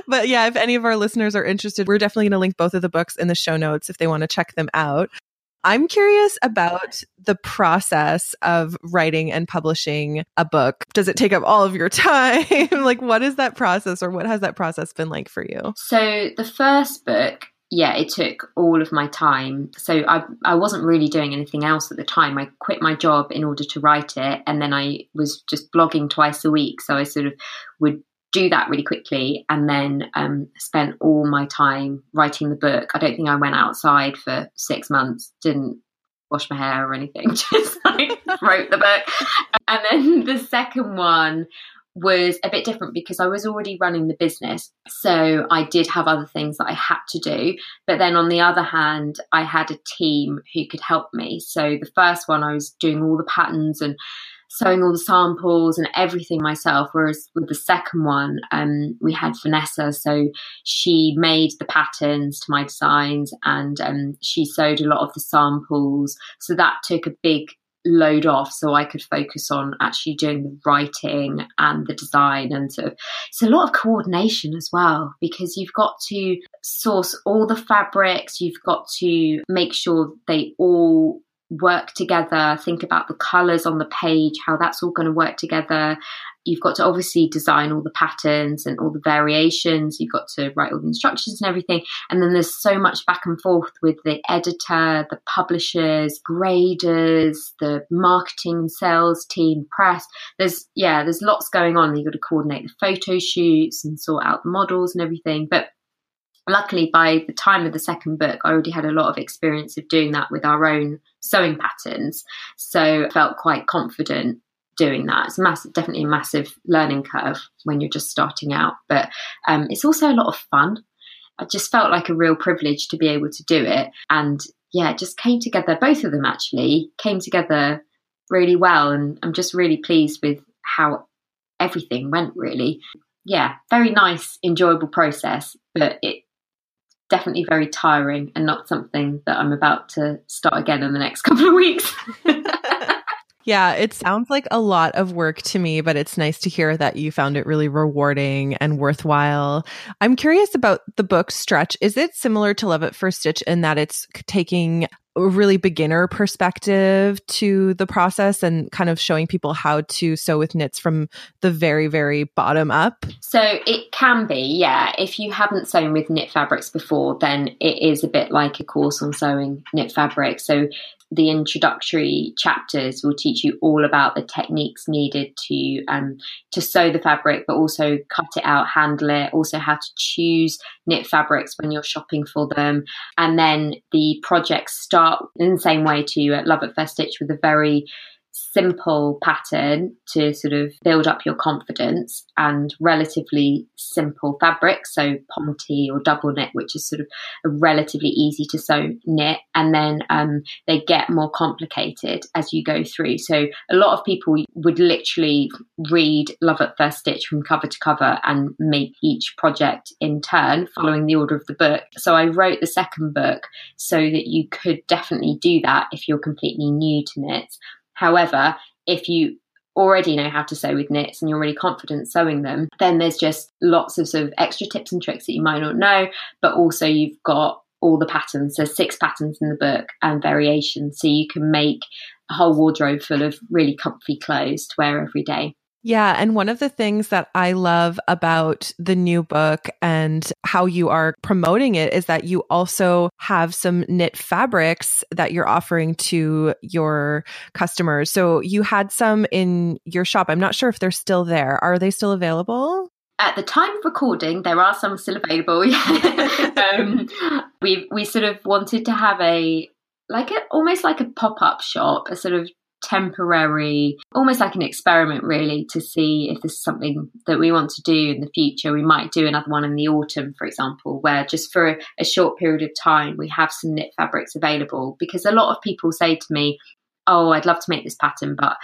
but yeah, if any of our listeners are interested, we're definitely going to link both of the books in the show notes if they want to check them out. I'm curious about the process of writing and publishing a book. Does it take up all of your time? like, what is that process or what has that process been like for you? So, the first book, yeah, it took all of my time. So I I wasn't really doing anything else at the time. I quit my job in order to write it, and then I was just blogging twice a week. So I sort of would do that really quickly, and then um, spent all my time writing the book. I don't think I went outside for six months. Didn't wash my hair or anything. Just like wrote the book, and then the second one was a bit different because I was already running the business. So I did have other things that I had to do. But then on the other hand, I had a team who could help me. So the first one, I was doing all the patterns and sewing all the samples and everything myself. Whereas with the second one, um, we had Vanessa. So she made the patterns to my designs and um, she sewed a lot of the samples. So that took a big load off so I could focus on actually doing the writing and the design and sort of it's a lot of coordination as well because you've got to source all the fabrics you've got to make sure they all work together think about the colors on the page how that's all going to work together you've got to obviously design all the patterns and all the variations. You've got to write all the instructions and everything. And then there's so much back and forth with the editor, the publishers, graders, the marketing and sales team, press. There's, yeah, there's lots going on. You've got to coordinate the photo shoots and sort out the models and everything. But luckily by the time of the second book i already had a lot of experience of doing that with our own sewing patterns so I felt quite confident doing that. It's massive, definitely a massive learning curve when you're just starting out, but um, it's also a lot of fun. I just felt like a real privilege to be able to do it, and yeah, it just came together. Both of them actually came together really well, and I'm just really pleased with how everything went. Really, yeah, very nice, enjoyable process, but it definitely very tiring and not something that I'm about to start again in the next couple of weeks. Yeah, it sounds like a lot of work to me, but it's nice to hear that you found it really rewarding and worthwhile. I'm curious about the book Stretch. Is it similar to Love at First Stitch in that it's taking a really beginner perspective to the process and kind of showing people how to sew with knits from the very, very bottom up? So it can be, yeah. If you haven't sewn with knit fabrics before, then it is a bit like a course on sewing knit fabric. So the introductory chapters will teach you all about the techniques needed to um, to sew the fabric, but also cut it out, handle it, also how to choose knit fabrics when you're shopping for them, and then the projects start in the same way to uh, Love at First Stitch with a very simple pattern to sort of build up your confidence and relatively simple fabric. So Ponte or double knit, which is sort of a relatively easy to sew knit. And then um, they get more complicated as you go through. So a lot of people would literally read Love at First Stitch from cover to cover and make each project in turn following the order of the book. So I wrote the second book so that you could definitely do that if you're completely new to knits However, if you already know how to sew with knits and you're really confident sewing them, then there's just lots of sort of extra tips and tricks that you might not know, but also you've got all the patterns. There's six patterns in the book and variations, so you can make a whole wardrobe full of really comfy clothes to wear every day. Yeah. And one of the things that I love about the new book and how you are promoting it is that you also have some knit fabrics that you're offering to your customers. So you had some in your shop. I'm not sure if they're still there. Are they still available? At the time of recording, there are some still available. um, we we sort of wanted to have a like a almost like a pop up shop, a sort of temporary, almost like an experiment, really, to see if this is something that we want to do in the future. We might do another one in the autumn, for example, where just for a short period of time we have some knit fabrics available. Because a lot of people say to me, Oh, I'd love to make this pattern, but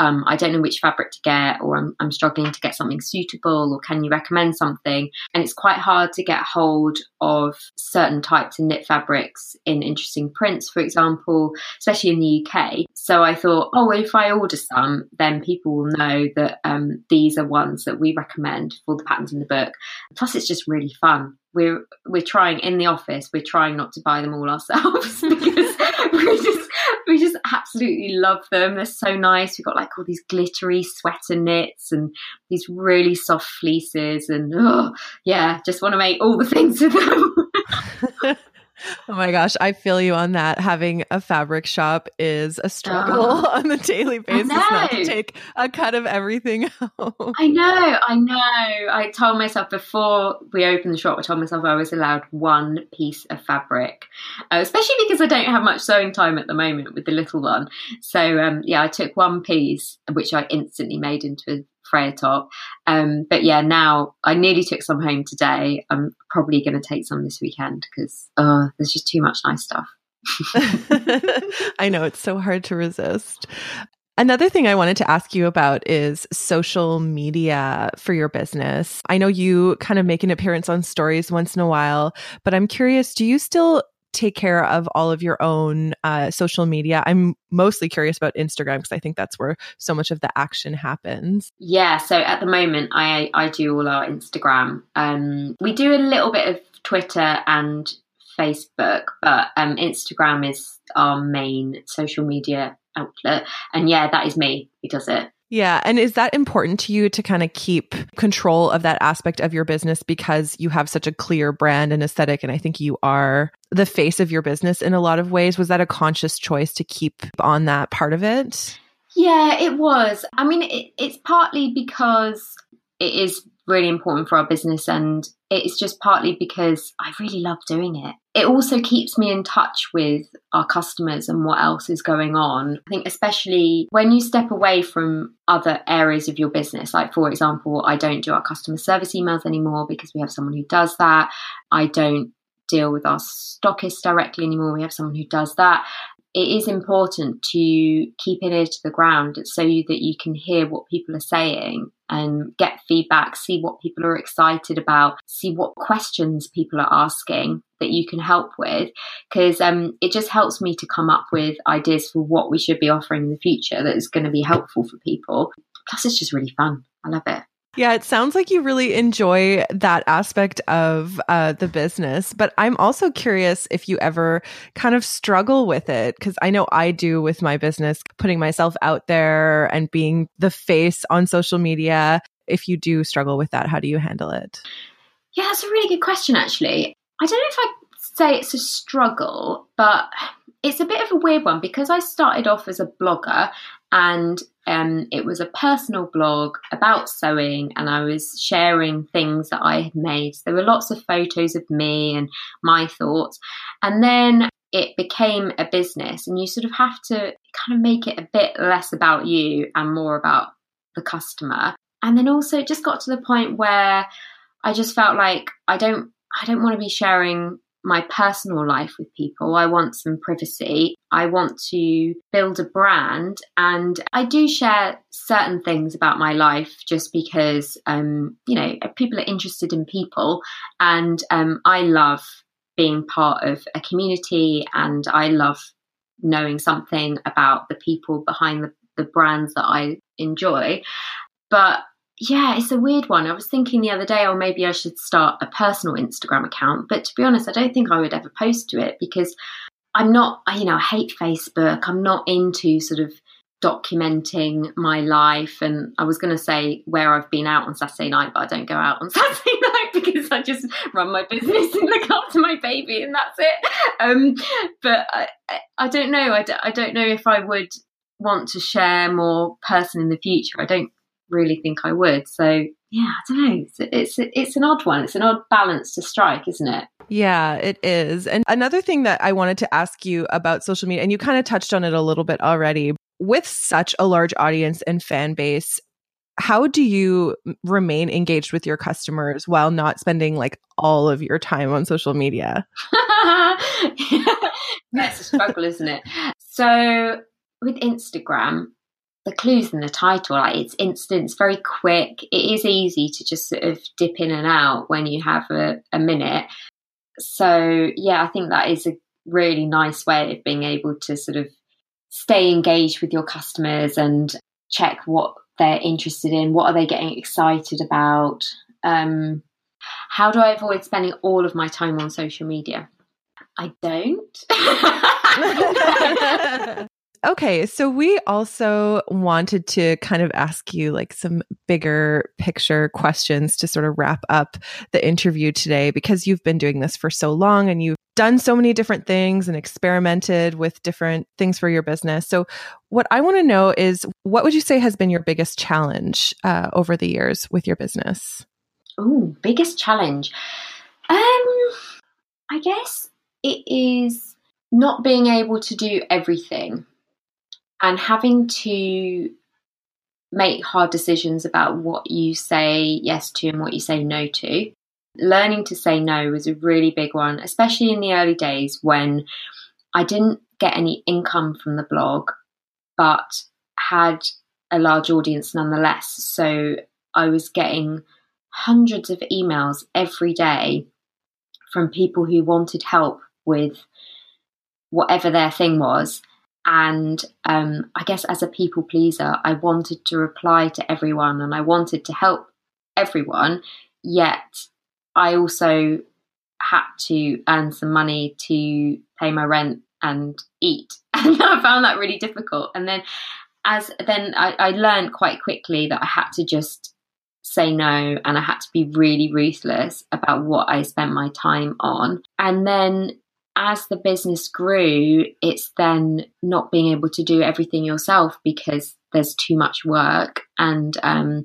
um, I don't know which fabric to get, or I'm, I'm struggling to get something suitable, or can you recommend something? And it's quite hard to get hold of certain types of knit fabrics in interesting prints, for example, especially in the UK. So I thought, oh, if I order some, then people will know that um, these are ones that we recommend for the patterns in the book. Plus, it's just really fun. We're we're trying in the office. We're trying not to buy them all ourselves because we just we just absolutely love them. They're so nice. We've got like all these glittery sweater knits and these really soft fleeces, and oh, yeah, just want to make all the things with them. Oh my gosh, I feel you on that. Having a fabric shop is a struggle oh, on a daily basis not to take a cut of everything home. I know, I know. I told myself before we opened the shop, I told myself I was allowed one piece of fabric, uh, especially because I don't have much sewing time at the moment with the little one. So, um, yeah, I took one piece, which I instantly made into a Freya top. Um, but yeah, now I nearly took some home today. I'm probably going to take some this weekend because uh, there's just too much nice stuff. I know it's so hard to resist. Another thing I wanted to ask you about is social media for your business. I know you kind of make an appearance on stories once in a while, but I'm curious do you still take care of all of your own uh, social media? I'm mostly curious about Instagram because I think that's where so much of the action happens. Yeah, so at the moment, I I do all our Instagram. Um, we do a little bit of Twitter and Facebook, but um, Instagram is our main social media outlet. And yeah, that is me who does it. Yeah. And is that important to you to kind of keep control of that aspect of your business because you have such a clear brand and aesthetic? And I think you are the face of your business in a lot of ways. Was that a conscious choice to keep on that part of it? Yeah, it was. I mean, it, it's partly because it is really important for our business and it's just partly because I really love doing it. It also keeps me in touch with our customers and what else is going on. I think, especially when you step away from other areas of your business, like, for example, I don't do our customer service emails anymore because we have someone who does that. I don't deal with our stockists directly anymore. We have someone who does that it is important to keep an ear to the ground so that you can hear what people are saying and get feedback, see what people are excited about, see what questions people are asking that you can help with. Because um, it just helps me to come up with ideas for what we should be offering in the future that is going to be helpful for people. Plus, it's just really fun. I love it. Yeah, it sounds like you really enjoy that aspect of uh, the business. But I'm also curious if you ever kind of struggle with it, because I know I do with my business, putting myself out there and being the face on social media. If you do struggle with that, how do you handle it? Yeah, that's a really good question, actually. I don't know if I'd say it's a struggle, but it's a bit of a weird one because I started off as a blogger and um, it was a personal blog about sewing, and I was sharing things that I had made. So there were lots of photos of me and my thoughts. And then it became a business, and you sort of have to kind of make it a bit less about you and more about the customer. And then also, it just got to the point where I just felt like I don't I don't want to be sharing my personal life with people. I want some privacy. I want to build a brand. And I do share certain things about my life just because, um, you know, people are interested in people. And um, I love being part of a community and I love knowing something about the people behind the, the brands that I enjoy. But yeah, it's a weird one. I was thinking the other day, oh, maybe I should start a personal Instagram account. But to be honest, I don't think I would ever post to it because I'm not, you know, I hate Facebook. I'm not into sort of documenting my life. And I was going to say where I've been out on Saturday night, but I don't go out on Saturday night because I just run my business and look after my baby and that's it. Um, but I, I don't know. I don't, I don't know if I would want to share more person in the future. I don't really think I would. So yeah, I don't know. It's, it's it's an odd one. It's an odd balance to strike, isn't it? Yeah, it is. And another thing that I wanted to ask you about social media, and you kind of touched on it a little bit already. With such a large audience and fan base, how do you remain engaged with your customers while not spending like all of your time on social media? That's a struggle, isn't it? So with Instagram, the clues in the title. Like it's instant, it's very quick. It is easy to just sort of dip in and out when you have a, a minute. So yeah, I think that is a really nice way of being able to sort of stay engaged with your customers and check what they're interested in, what are they getting excited about. Um, how do I avoid spending all of my time on social media? I don't. Okay, so we also wanted to kind of ask you like some bigger picture questions to sort of wrap up the interview today because you've been doing this for so long and you've done so many different things and experimented with different things for your business. So, what I want to know is what would you say has been your biggest challenge uh, over the years with your business? Oh, biggest challenge. Um, I guess it is not being able to do everything and having to make hard decisions about what you say yes to and what you say no to. Learning to say no was a really big one, especially in the early days when I didn't get any income from the blog, but had a large audience nonetheless. So I was getting hundreds of emails every day from people who wanted help with whatever their thing was. And um, I guess as a people pleaser, I wanted to reply to everyone and I wanted to help everyone, yet I also had to earn some money to pay my rent and eat. And I found that really difficult. And then as then I, I learned quite quickly that I had to just say no and I had to be really ruthless about what I spent my time on. And then as the business grew, it's then not being able to do everything yourself because there's too much work and um,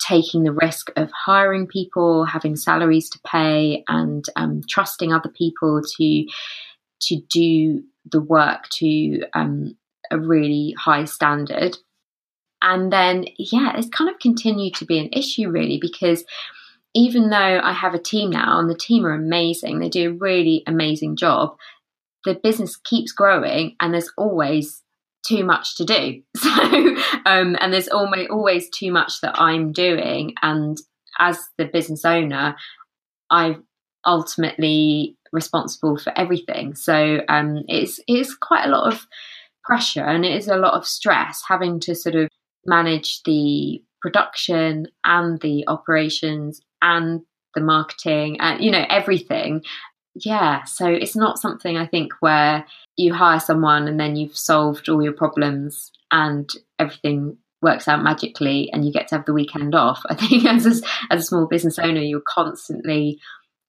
taking the risk of hiring people, having salaries to pay, and um, trusting other people to to do the work to um, a really high standard. And then, yeah, it's kind of continued to be an issue really because even though I have a team now and the team are amazing, they do a really amazing job, the business keeps growing and there's always too much to do. So, um, and there's always, always too much that I'm doing. And as the business owner, I'm ultimately responsible for everything. So, um, it's, it's quite a lot of pressure and it is a lot of stress having to sort of manage the production and the operations and the marketing and you know everything. Yeah so it's not something i think where you hire someone and then you've solved all your problems and everything works out magically and you get to have the weekend off. I think as a, as a small business owner you're constantly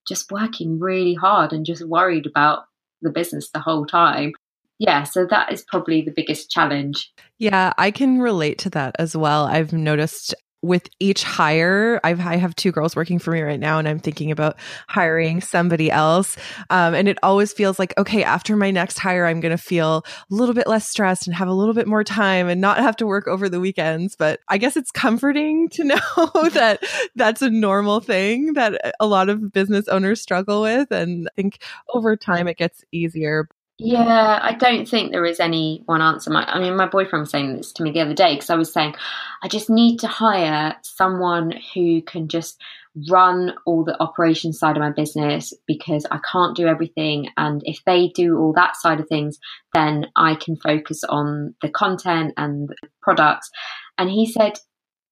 just working really hard and just worried about the business the whole time yeah, so that is probably the biggest challenge. Yeah, I can relate to that as well. I've noticed with each hire, I've, I have two girls working for me right now, and I'm thinking about hiring somebody else. Um, and it always feels like, okay, after my next hire, I'm going to feel a little bit less stressed and have a little bit more time and not have to work over the weekends. But I guess it's comforting to know that that's a normal thing that a lot of business owners struggle with. And I think over time it gets easier. Yeah, I don't think there is any one answer. My, I mean, my boyfriend was saying this to me the other day because I was saying, I just need to hire someone who can just run all the operation side of my business because I can't do everything. And if they do all that side of things, then I can focus on the content and the products. And he said,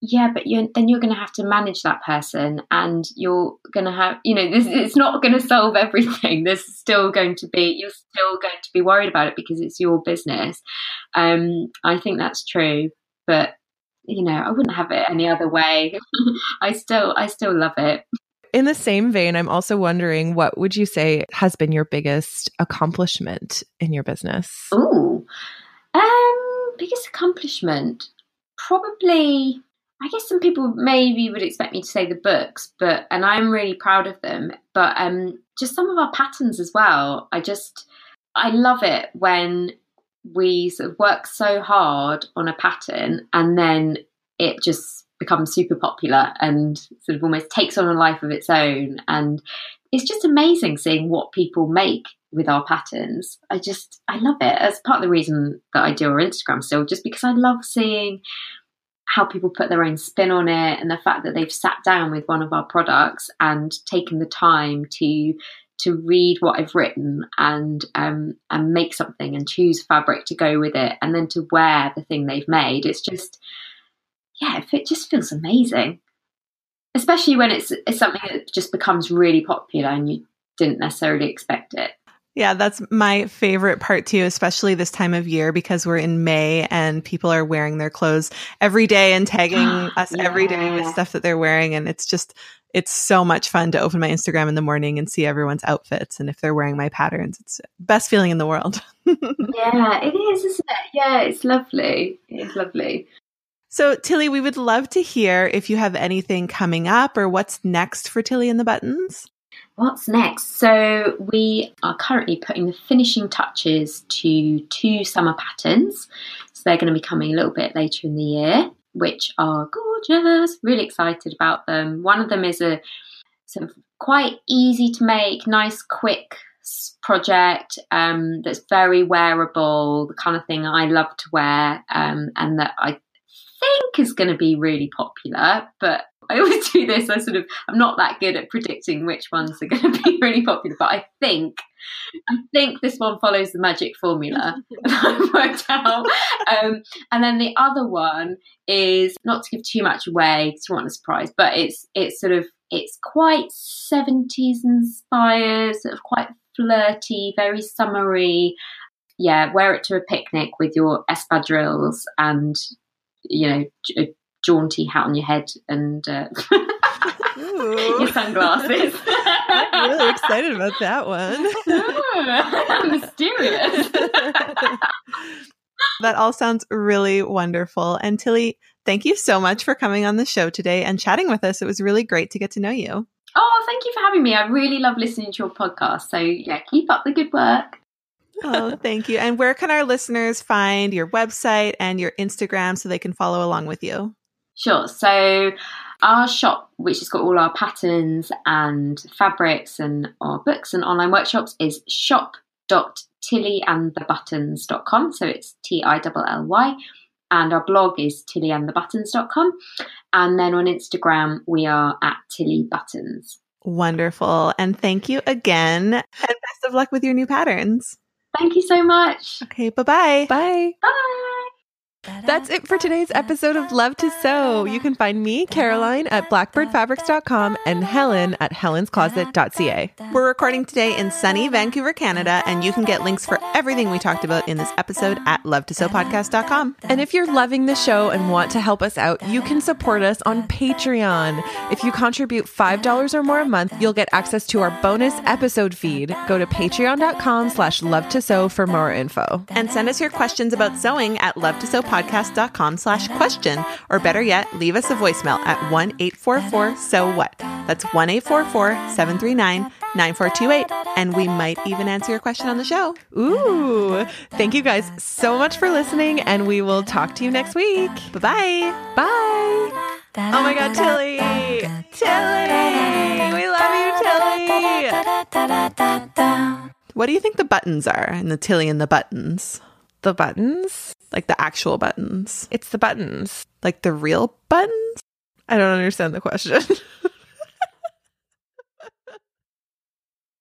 yeah, but you're, then you're going to have to manage that person, and you're going to have, you know, this it's not going to solve everything. There's still going to be, you're still going to be worried about it because it's your business. Um, I think that's true, but you know, I wouldn't have it any other way. I still, I still love it. In the same vein, I'm also wondering what would you say has been your biggest accomplishment in your business? Oh, um, biggest accomplishment probably I guess some people maybe would expect me to say the books, but and I'm really proud of them. But um, just some of our patterns as well. I just I love it when we sort of work so hard on a pattern and then it just becomes super popular and sort of almost takes on a life of its own and it's just amazing seeing what people make with our patterns. I just, I love it. That's part of the reason that I do our Instagram still, just because I love seeing how people put their own spin on it and the fact that they've sat down with one of our products and taken the time to to read what I've written and um, and make something and choose fabric to go with it and then to wear the thing they've made. It's just yeah, it just feels amazing. Especially when it's it's something that just becomes really popular and you didn't necessarily expect it. Yeah, that's my favorite part too, especially this time of year because we're in May and people are wearing their clothes every day and tagging us yeah. every day with stuff that they're wearing. And it's just, it's so much fun to open my Instagram in the morning and see everyone's outfits. And if they're wearing my patterns, it's best feeling in the world. yeah, it is, isn't it? Yeah, it's lovely. It's lovely. So, Tilly, we would love to hear if you have anything coming up or what's next for Tilly and the Buttons. What's next? So, we are currently putting the finishing touches to two summer patterns. So, they're going to be coming a little bit later in the year, which are gorgeous. Really excited about them. One of them is a sort of quite easy to make, nice, quick project um, that's very wearable, the kind of thing I love to wear, um, and that I think is going to be really popular. But I always do this. I sort of I'm not that good at predicting which ones are going to be really popular, but I think I think this one follows the magic formula that I've worked out. Um, and then the other one is not to give too much away because you want a surprise, but it's it's sort of it's quite 70s inspired, sort of quite flirty, very summery. Yeah, wear it to a picnic with your espadrilles and you know a jaunty hat on your head and uh, your sunglasses. I'm really excited about that one. Ooh, mysterious. that all sounds really wonderful. And Tilly, thank you so much for coming on the show today and chatting with us. It was really great to get to know you. Oh, thank you for having me. I really love listening to your podcast. So, yeah, keep up the good work. Oh, thank you. And where can our listeners find your website and your Instagram so they can follow along with you? Sure. So our shop, which has got all our patterns and fabrics and our books and online workshops, is shop.tillyandthebuttons.com. So it's T I L L Y. And our blog is tillyandthebuttons.com. And then on Instagram, we are at tillybuttons. Wonderful. And thank you again. And best of luck with your new patterns. Thank you so much. Okay. Bye-bye. Bye. Bye. That's it for today's episode of Love to Sew. You can find me, Caroline, at blackbirdfabrics.com and Helen at helenscloset.ca. We're recording today in sunny Vancouver, Canada, and you can get links for everything we talked about in this episode at lovetosewpodcast.com. And if you're loving the show and want to help us out, you can support us on Patreon. If you contribute $5 or more a month, you'll get access to our bonus episode feed. Go to patreon.com slash love to sew for more info. And send us your questions about sewing at love to sew podcast.com slash question, or better yet, leave us a voicemail at 1 844 So What. That's 1 844 739 9428. And we might even answer your question on the show. Ooh. Thank you guys so much for listening, and we will talk to you next week. Bye-bye. Bye. Oh my God, Tilly. Tilly. We love you, Tilly. What do you think the buttons are in the Tilly and the buttons? The buttons? Like the actual buttons. It's the buttons. Like the real buttons? I don't understand the question.